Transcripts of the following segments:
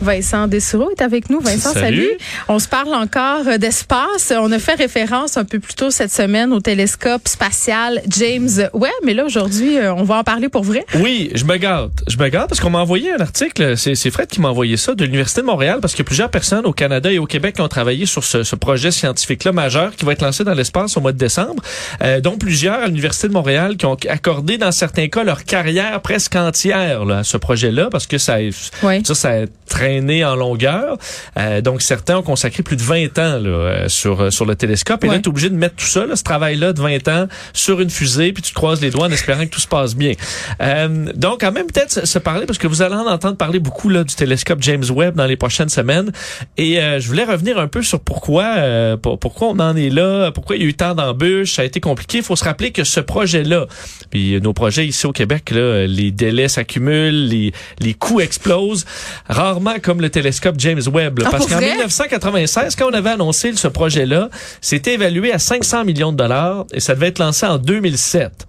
Vincent Dessureau est avec nous. Vincent, salut. Salut. On se parle encore euh, d'espace. On a fait référence un peu plus tôt cette semaine au télescope spatial James Webb, mais là aujourd'hui, euh, on va en parler pour vrai. Oui, je me gâte. Je me gâte parce qu'on m'a envoyé un article, c'est Fred qui m'a envoyé ça, de l'Université de Montréal, parce qu'il y a plusieurs personnes au Canada et au Québec qui ont travaillé sur ce, ce projet scientifique-là majeur qui va être lancé dans l'espace au mois de décembre, euh, dont plusieurs à l'Université de Montréal qui ont accordé dans certains cas leur carrière presque entière là, à ce projet-là, parce que ça, Oui. ça, ça a traîné en longueur. Euh, donc certains ont consacré plus de 20 ans là, euh, sur, euh, sur le télescope. Et Ouais. là, tu es obligé de mettre tout ça, là, ce travail-là de 20 ans sur une fusée, puis tu te croises les doigts en espérant que tout se passe bien. Euh, donc, quand même, peut-être se, se parler, parce que vous allez en entendre parler beaucoup là, du télescope James Webb dans les prochaines semaines. Et euh, je voulais revenir un peu sur pourquoi, euh, pour- pourquoi on en est là, pourquoi il y a eu tant d'embûches, ça a été compliqué. Il faut se rappeler que ce projet-là, puis nos projets ici au Québec, là, les délais s'accumulent, les, les coûts explosent, rarement comme le télescope James Webb. là. Ah, parce qu'en vrai? 1996, quand on avait annoncé ce projet-là, c'était évalué à 500 millions de dollars et ça devait être lancé en 2007.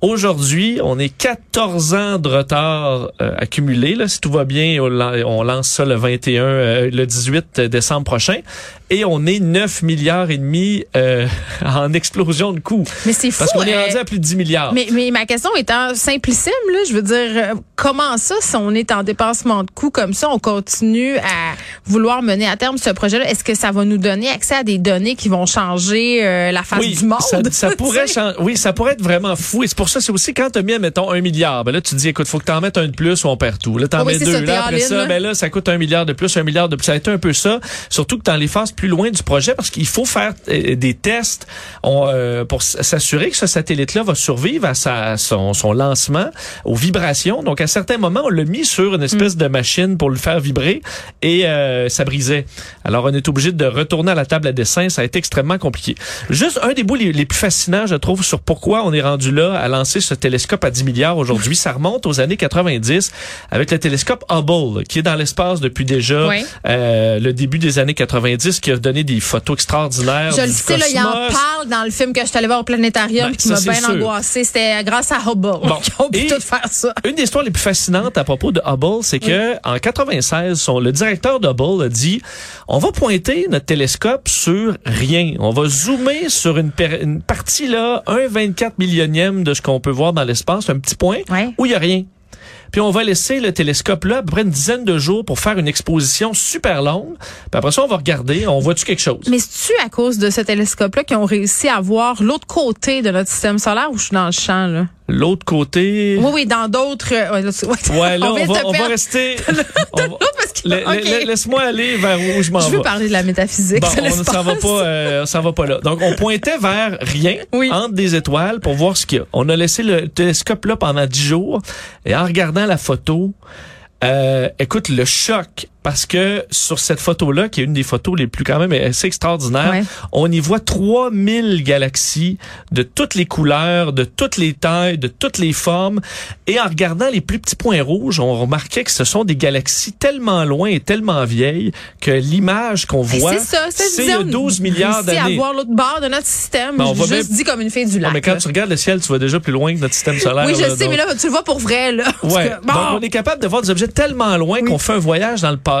Aujourd'hui, on est 14 ans de retard euh, accumulé. Là, si tout va bien, on lan- on lance ça le 21, euh, le 18 décembre prochain, et on est 9 milliards et demi euh, en explosion de coûts. Mais c'est fou. Parce qu'on est euh, rendu à plus de 10 milliards. mais, mais ma question étant simplissime, là, je veux dire, euh, comment ça, si on est en dépassement de coûts comme ça, on continue à vouloir mener à terme ce projet-là? Est-ce que ça va nous donner accès à des données qui vont changer euh, la face oui, du monde? Ça, ça pourrait changer. Oui, ça pourrait être vraiment fou. Et c'est pour ça, c'est aussi quand tu as mis, mettons, un milliard. Ben là, tu te dis, écoute, faut que tu en mettes un de plus ou on perd tout. Là, t'en oui, mets deux. ça, là, après ça, ben là, ça coûte un milliard de plus, un milliard de plus. Ça a été un peu ça. Surtout que dans les phases plus loin du projet, parce qu'il faut faire euh, des tests on, euh, pour s'assurer que ce satellite-là va survivre à sa, son, son lancement, aux vibrations. Donc, à certains moments, on l'a mis sur une espèce Mm. de machine pour le faire vibrer et euh, ça brisait. Alors, on est obligé de retourner à la table à dessin. Ça a été extrêmement compliqué. Juste un des bouts les, les plus fascinants, je trouve, sur pourquoi on est rendu là à lancer ce télescope à 10 milliards aujourd'hui. Ça remonte aux années 90 avec le télescope Hubble, qui est dans l'espace depuis déjà Ouais. euh, le début des années 90, qui a donné des photos extraordinaires. Je le du sais, là, il en parle dans le film que je suis allée voir au planétarium Ben, qui m'a bien sûr. angoissé. C'était grâce à Hubble qu'ils ont pu tout faire ça. Une des histoires les plus fascinantes à propos de Hubble, c'est que en 96, son, le directeur d'Hubble a dit on va pointer notre télescope sur rien. On va zoomer sur une, une partie là, un 24 millionième de ce qu'on peut voir dans l'espace, un petit point Ouais. où il y a rien. Puis on va laisser le télescope là à peu près une dizaine de jours pour faire une exposition super longue. Puis après ça, on va regarder, on voit-tu quelque chose? Mais c'est-tu à cause de ce télescope-là qu'ils ont réussi à voir l'autre côté de notre système solaire ou je suis dans le champ, là? L'autre côté... Oui, oui, dans d'autres. euh, ouais, là, ouais. On, va, on rester... Laisse-moi aller vers où je m'en je vais. veux parler de la métaphysique. Bon, on ne s'en va pas, euh, s'en va pas là. Donc, on pointait vers rien, Oui. entre des étoiles, pour voir ce qu'il y a. On a laissé le télescope là pendant dix jours, et en regardant la photo, euh, écoute, le choc, parce que sur cette photo-là, qui est une des photos les plus quand même assez extraordinaires, Ouais. on y voit 3000 galaxies de toutes les couleurs, de toutes les tailles, de toutes les formes. Et en regardant les plus petits points rouges, on remarquait que ce sont des galaxies tellement loin et tellement vieilles que l'image qu'on voit, c'est ça, c'est c'est il y a 12 milliards d'années. à voir l'autre bord de notre système. Ben, on va juste même- dit comme une fille du Non, lac. mais quand là. tu regardes le ciel, tu vois déjà plus loin que notre système solaire. oui, je là, sais, donc- mais là, tu le vois pour vrai, là. Ouais. que- bon. Donc, on est capable de voir des objets tellement loin Oui. qu'on fait un voyage dans le passé,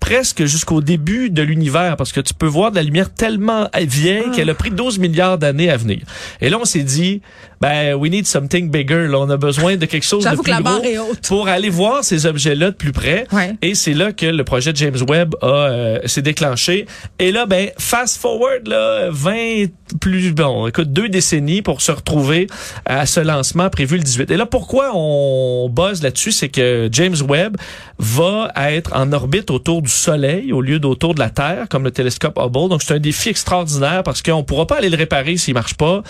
presque jusqu'au début de l'univers, parce que tu peux voir de la lumière tellement vieille Ah. qu'elle a pris 12 milliards d'années à venir. Et là, on s'est dit, ben, we need something bigger. Là, on a besoin de quelque chose de plus gros pour aller voir ces objets-là de plus près. Ouais. Et c'est là que le projet de James Webb a euh, s'est déclenché. Et là, ben, fast forward, là, 20 plus, bon, écoute, deux décennies pour se retrouver à ce lancement prévu le 18. Et là, pourquoi on buzz là-dessus, c'est que James Webb va être en orbite autour du Soleil au lieu d'autour de la Terre, comme le télescope Hubble. Donc, c'est un défi extraordinaire parce qu'on pourra pas aller le réparer s'il marche pas.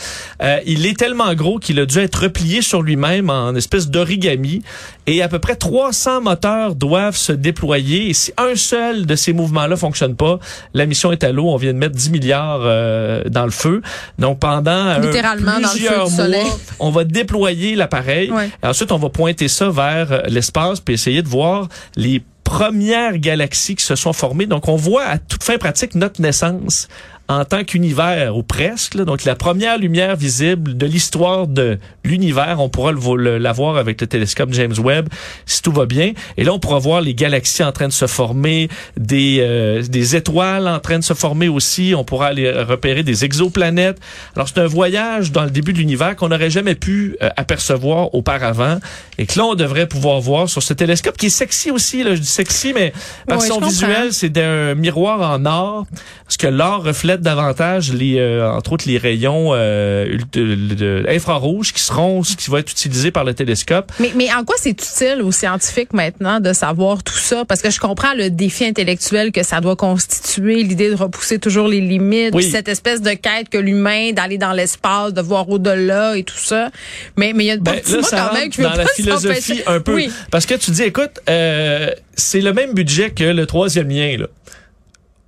Euh, il est tellement gros qu'il a dû être replié sur lui-même en espèce d'origami. Et à peu près 300 moteurs doivent se déployer. Et si un seul de ces mouvements-là fonctionne pas, la mission est à l'eau. On vient de mettre 10 milliards euh, dans le feu. Donc, pendant euh, Littéralement dans le feu plusieurs du mois, on va déployer l'appareil. Ouais. Et ensuite, on va pointer ça vers euh, l'espace puis essayer de voir les premières galaxies qui se sont formées. Donc, on voit à toute fin pratique notre naissance en tant qu'univers ou presque. là. donc la première lumière visible de l'histoire de l'univers, on pourra la voir avec le télescope James Webb si tout va bien. Et là, on pourra voir les galaxies en train de se former, des, euh, des étoiles en train de se former aussi. On pourra aller repérer des exoplanètes. Alors c'est un voyage dans le début de l'univers qu'on n'aurait jamais pu euh, apercevoir auparavant et que là, on devrait pouvoir voir sur ce télescope qui est sexy aussi. Là, je dis sexy, mais par Ouais, son visuel, c'est d'un miroir en or, parce que l'or reflète davantage les, euh, entre autres, les rayons euh, de- de- infrarouges qui seront, ce qui va être utilisé par le télescope. Mais, mais en quoi c'est utile aux scientifiques maintenant de savoir tout ça? Parce que je comprends le défi intellectuel que ça doit constituer, l'idée de repousser toujours les limites, Oui. cette espèce de quête que l'humain, d'aller dans l'espace, de voir au-delà et tout ça. Mais mais il y a une Ben, de là, moi ça quand même qui veut dans la philosophie un peu. Oui. Parce que tu dis, écoute, euh, c'est le même budget que le troisième lien, là.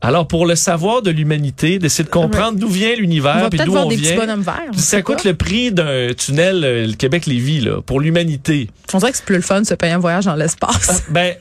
Alors, pour le savoir de l'humanité, d'essayer de comprendre d'où vient l'univers, peut-être d'où on des vient. verts. Ça coûte le prix d'un tunnel euh, le Québec-Lévis, là, pour l'humanité. On dirait que c'est plus le fun de se payer un voyage dans l'espace. Ben,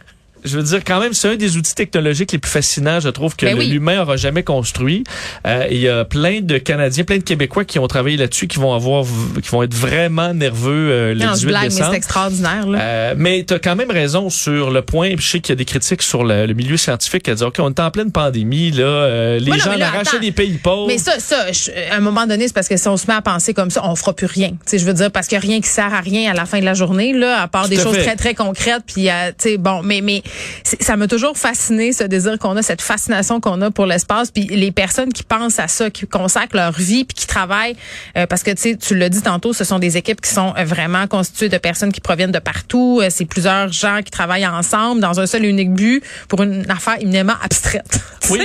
je veux dire, quand même, c'est un des outils technologiques les plus fascinants, je trouve, que Ben oui. l'humain aura jamais construit. Euh, Il y a plein de Canadiens, plein de Québécois qui ont travaillé là-dessus, qui vont avoir, qui vont être vraiment nerveux euh, le Non, je 18 blague, mais décembre. c'est extraordinaire. Là. Euh, mais tu as quand même raison sur le point. Je sais qu'il y a des critiques sur le, le milieu scientifique qui disent OK, on est en pleine pandémie, là, euh, les non, gens mais là, attends. des pays pauvres. Mais ça, ça, je- à un moment donné, c'est parce que si on se met à penser comme ça, on fera plus rien. Tu sais, je veux dire, parce qu'il y a rien qui sert à rien à la fin de la journée, là, à part Tout des à choses fait. très, très concrètes. Puis, euh, tu sais, bon, mais, mais ça m'a toujours fasciné, ce désir qu'on a, cette fascination qu'on a pour l'espace. Puis les personnes qui pensent à ça, qui consacrent leur vie, puis qui travaillent, euh, parce que, tu sais, tu l'as dit tantôt, ce sont des équipes qui sont euh, vraiment constituées de personnes qui proviennent de partout. Euh, c'est plusieurs gens qui travaillent ensemble dans un seul et unique but pour une affaire éminemment abstraite. Oui.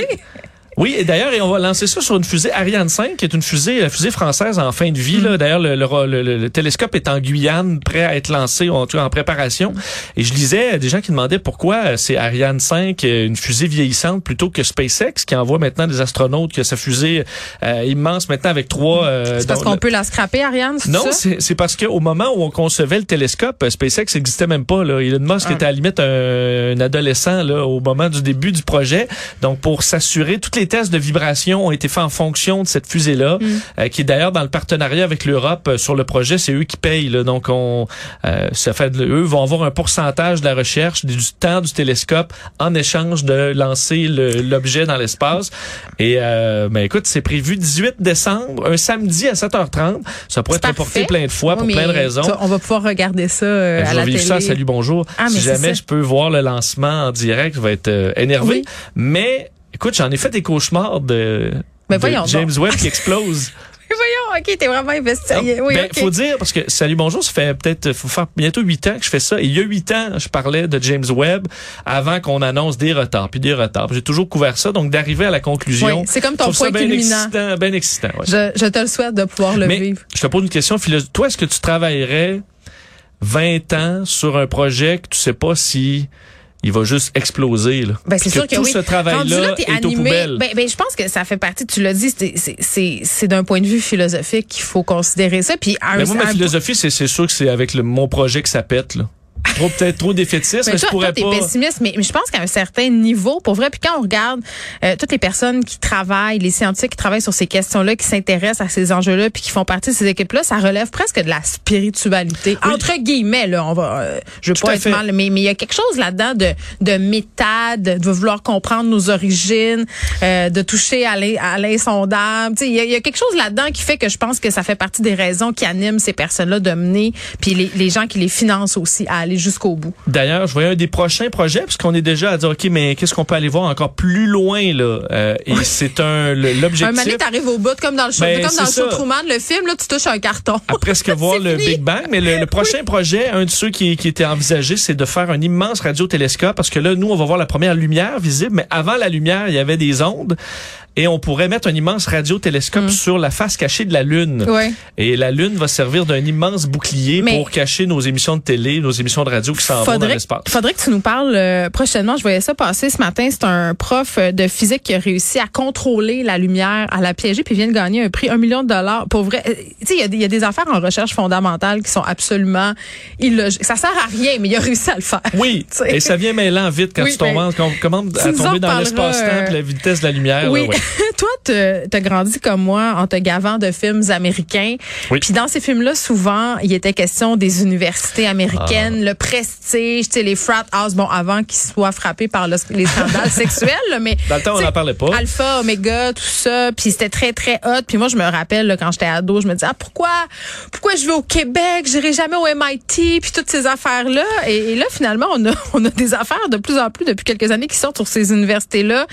Oui, et d'ailleurs, et on va lancer ça sur une fusée Ariane 5, qui est une fusée, la fusée française en fin de vie. Mm. Là. D'ailleurs, le, le- le- le- le télescope est en Guyane, prêt à être lancé, en tout cas en préparation. Et je lisais euh, des gens qui demandaient pourquoi euh, c'est Ariane 5, euh, une fusée vieillissante, plutôt que SpaceX, qui envoie maintenant des astronautes, que sa fusée euh, immense maintenant avec trois... euh, C'est parce qu'on peut la scraper, Ariane, Non, c'est parce qu'au moment où on concevait le télescope, euh, SpaceX n'existait même pas. Là. Elon Musk Ah. était à la limite un, un adolescent là, au moment du début du projet. Donc, pour s'assurer, tous les tests de vibration ont été faits en fonction de cette fusée-là, Mm. euh, qui est d'ailleurs dans le partenariat avec l'Europe euh, sur le projet. C'est eux qui payent. Là. Donc, on, euh, ça fait, eux vont avoir un pourcentage de la recherche du temps du télescope en échange de lancer le- l'objet dans l'espace. Et euh, ben, écoute, c'est prévu 18 décembre, un samedi à 7h30. Ça pourrait être reporté plein de fois pour plein de raisons. ça, on va pouvoir regarder ça euh, Ben, à je la télé. ça, salut, bonjour. Ah, si jamais je peux voir le lancement en direct, je vais être euh, énervé. Oui. Mais écoute, j'en ai fait des cauchemars de, James donc. Webb qui explose. Voyons, OK, t'es vraiment investi. oui, ben, faut dire parce que salut bonjour, ça fait peut-être faut faire bientôt huit ans que je fais ça. Et il y a huit ans, je parlais de James Webb avant qu'on annonce des retards puis des retards. J'ai toujours couvert ça, donc d'arriver à la conclusion. Oui, c'est comme ton point bien culminant. excitant, bien excitant. ouais. Je, je te le souhaite de pouvoir le Mais vivre. je te pose une question. Toi, est-ce que tu travaillerais 20 ans sur un projet que tu sais pas si il va juste exploser là? Ben, c'est sûr que tout oui. ce travail-là est aux animé. poubelles. Ben, ben, je pense que ça fait partie, tu l'as dit, c'est- d'un point de vue philosophique qu'il faut considérer ça. Puis un, Mais moi, ma philosophie, c'est c'est sûr que c'est avec le, mon projet que ça pète. Là. Trop peut-être trop défaitisme, mais, Mais je pourrais toi, t'es pas. pessimiste, mais, mais je pense qu'à un certain niveau, pour vrai, puis quand on regarde euh, toutes les personnes qui travaillent, les scientifiques qui travaillent sur ces questions-là, qui s'intéressent à ces enjeux-là, puis qui font partie de ces équipes-là, ça relève presque de la spiritualité. Oui. Entre guillemets, là, on va, euh, je veux Tout pas être fait. mal, mais mais il y a quelque chose là-dedans de de méthode, de vouloir comprendre nos origines, euh, de toucher à l'in- à l'insondable. Tu sais, Il y, a- y a quelque chose là-dedans qui fait que je pense que ça fait partie des raisons qui animent ces personnes-là de mener, puis les, les gens qui les financent aussi à aller jusqu'au bout. D'ailleurs, je voyais un des prochains projets, parce qu'on est déjà à dire, OK, mais qu'est-ce qu'on peut aller voir encore plus loin, là? Euh, et c'est un, le- Un l'objectif. donné, t'arrives au bout, comme dans le show, Ben, comme dans le show. Truman, le film, là, tu touches un carton. à presque voir le fini. Big Bang. Mais le, le prochain projet, un de ceux qui, qui était envisagé, c'est de faire un immense radiotélescope parce que là, nous, on va voir la première lumière visible, mais avant la lumière, il y avait des ondes. Et on pourrait mettre un immense radiotélescope sur la face cachée de la Lune. Et la Lune va servir d'un immense bouclier Mais- pour cacher nos émissions de télé, nos émissions de radio qui s'en vont dans l'espace. faudrait que tu nous parles euh, prochainement. Je voyais ça passer ce matin. C'est un prof euh, de physique qui a réussi à contrôler la lumière, à la piéger, puis vient de gagner un prix, un million de dollars. Pour vrai, euh, tu sais, il y a des- il y, a des affaires en recherche fondamentale qui sont absolument illogiques. Ça sert à rien, mais il a réussi à le faire. Oui, et ça vient mêlant vite quand Oui, tu tombes, quand à tomber dans l'espace-temps euh, la vitesse de la lumière. Oui. là, ouais. toi, t'as grandi comme moi en te gavant de films américains. Oui. Puis dans ces films-là, souvent, il était question des universités américaines, Ah. le prestige, tu sais, les frat house, bon, avant qu'ils soient frappés par le- les scandales sexuels, là, mais Dans le temps, on n'en parlait pas. Alpha, Omega, tout ça, puis c'était très très hot. Puis moi je me rappelle là, quand j'étais ado, je me disais ah, pourquoi pourquoi je vais au Québec, j'irai jamais au MIT, puis toutes ces affaires là. Et, et là finalement on a on a des affaires de plus en plus depuis quelques années qui sortent sur ces universités là,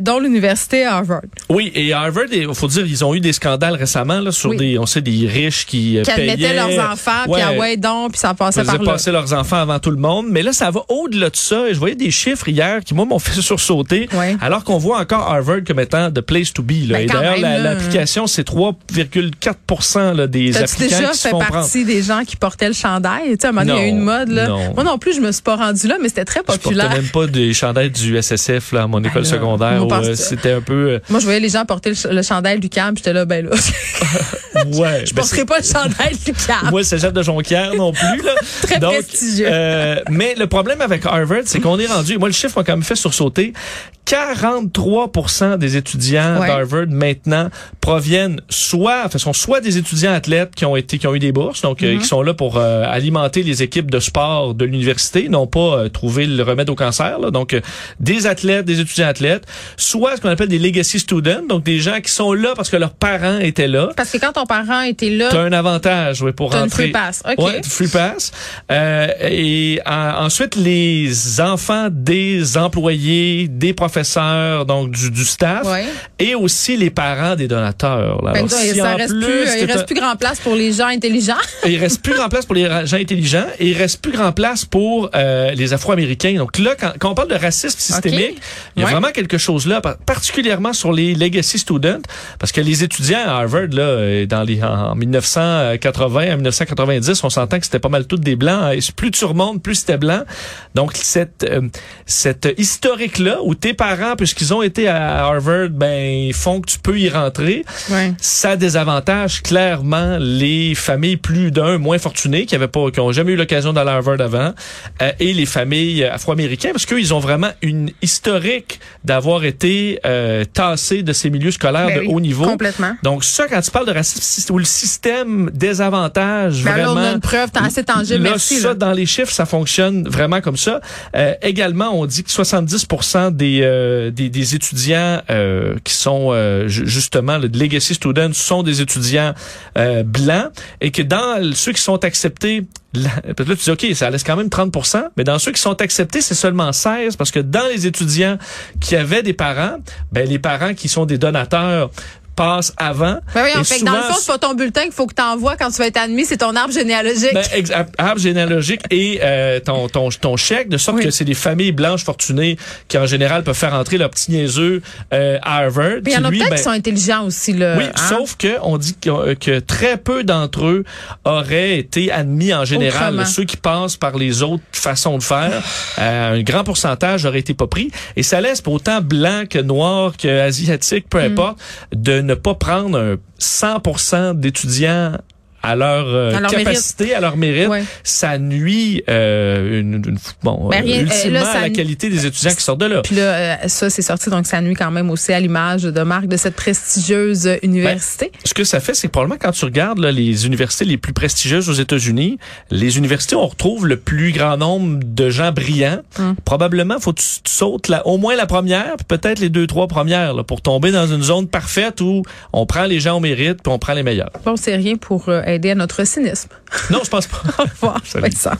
dont l'université Harvard. Oui, et Harvard, il faut dire, ils ont eu des scandales récemment là, sur Oui. des, on sait, des riches qui, euh, Qui admettaient payaient. leurs enfants, puis ah ouais donc, puis ça passait faisaient par là. passer leurs enfants avant tout le monde. Mais là, ça va au-delà de ça. Et je voyais des chiffres hier qui, moi, m'ont fait sursauter. Ouais. Alors qu'on voit encore Harvard comme étant the place to be. Là. Ben, et d'ailleurs, l'application, c'est 3,4 là, des T'as-tu applicants déjà qui se fait font prendre. partie des gens qui portaient le chandail? Tu sais, à un moment donné, il y a eu une mode, là. non. Moi non plus, je me suis pas rendue là, mais c'était très Je portais populaire. même pas des chandails du SSF là, à mon école là, secondaire. euh, C'était un peu... Moi, je voyais les gens porter le, le chandail du camp, j'étais là, ben là, ouais. je ben, porterai pas le chandail du camp. Moi, c'est Jeff de Jonquière non plus. Là. Très prestigieux. euh, mais le problème avec Harvard, c'est qu'on est rendu, moi le chiffre m'a quand même fait sursauter, 43% des étudiants Ouais. d'Harvard maintenant proviennent soit, enfin, sont soit des étudiants athlètes qui ont été, qui ont eu des bourses, donc Mm-hmm. euh, qui sont là pour euh, alimenter les équipes de sport de l'université, non pas euh, trouver le remède au cancer. Là. Donc, euh, des athlètes, des étudiants athlètes, soit ce qu'on appelle des legacy students, donc des gens qui sont là parce que leurs parents étaient là. Parce que quand ton parent était là, T'as un avantage, oui, pour une rentrer. free pass, ok. Ouais, free pass. Euh, et en- ensuite, les enfants des employés, des professeurs, donc du, du staff, Ouais. et aussi les parents des donateurs. là. ben, Alors, ça, si ça en reste plus, plus, il reste plus grand place pour les gens intelligents. il reste plus grand place pour les gens intelligents et il reste plus grand place pour euh, les Afro-Américains. Donc là, quand, quand on parle de racisme systémique, il y a Ouais. vraiment quelque chose là, par- particulièrement sur les legacy students, parce que les étudiants à Harvard, là, euh, dans les, en 1980 à 1990, on s'entend que c'était pas mal tous des blancs. et plus tu remontes, plus c'était blanc. Donc cette, euh, cette historique-là, où tes parents, puisqu'ils ont été à Harvard, ben, font que tu peux y rentrer Ouais. ça désavantage clairement les familles plus d'un moins fortunées qui avaient pas qui ont jamais eu l'occasion d'aller à Harvard avant euh, et les familles afro-américaines parce qu'eux ils ont vraiment une historique d'avoir été euh, tassés de ces milieux scolaires Ben de oui, haut niveau. Complètement. Donc ça quand tu parles de racisme où le système désavantage Ben vraiment on a une preuve assez tangible. Là, Merci. ça, là. dans les chiffres, ça fonctionne vraiment comme ça. Euh, également, on dit que 70% des, euh, des, des étudiants euh, qui sont euh, ju- justement le legacy students sont des étudiants euh, blancs et que dans ceux qui sont acceptés Là, tu dis, OK, ça laisse quand même 30% mais dans ceux qui sont acceptés, c'est seulement 16 parce que dans les étudiants qui avaient des parents, ben, les parents qui sont des donateurs passent avant. Ben oui, en Et fait, que dans le souvent, fond, c'est pas ton bulletin qu'il faut que tu envoies quand tu vas être admis, c'est ton arbre généalogique. ben, ex- arbre généalogique et euh, ton, ton, ton chèque, de sorte Oui. que c'est des familles blanches fortunées qui, en général, peuvent faire entrer leur petit niaiseux euh, à Harvard. Il y en a peut-être ben, qui sont intelligents aussi, là. oui, hein? sauf que on dit que, que très peu d'entre eux auraient été admis en général. Autrement. Ceux qui passent par les autres façons de faire, euh, un grand pourcentage aurait été pas pris. Et ça laisse pour autant blanc que noir que asiatique, Mm. peu importe, de ne pas prendre un 100% d'étudiants à leur, euh, À leur capacité, à leur mérite, Ouais. ça nuit euh, une, une- bon, Ben, rien- euh, euh, ultimement là, à la qualité des étudiants qui sortent de là. Puis là, euh, ça, c'est sorti, donc ça nuit quand même aussi à l'image de marque de cette prestigieuse euh, université. Ce que ça fait, c'est que probablement quand tu regardes là, les universités les plus prestigieuses aux États-Unis, les universités où on retrouve le plus grand nombre de gens brillants. Hum. Probablement, faut que tu, tu sautes la, au moins la première, puis peut-être les deux, trois premières, là, pour tomber dans une zone parfaite où on prend les gens au mérite, puis on prend les meilleurs. Bon, c'est rien pour euh, aider à notre cynisme. Non, je pense pas. Salut. Vincent.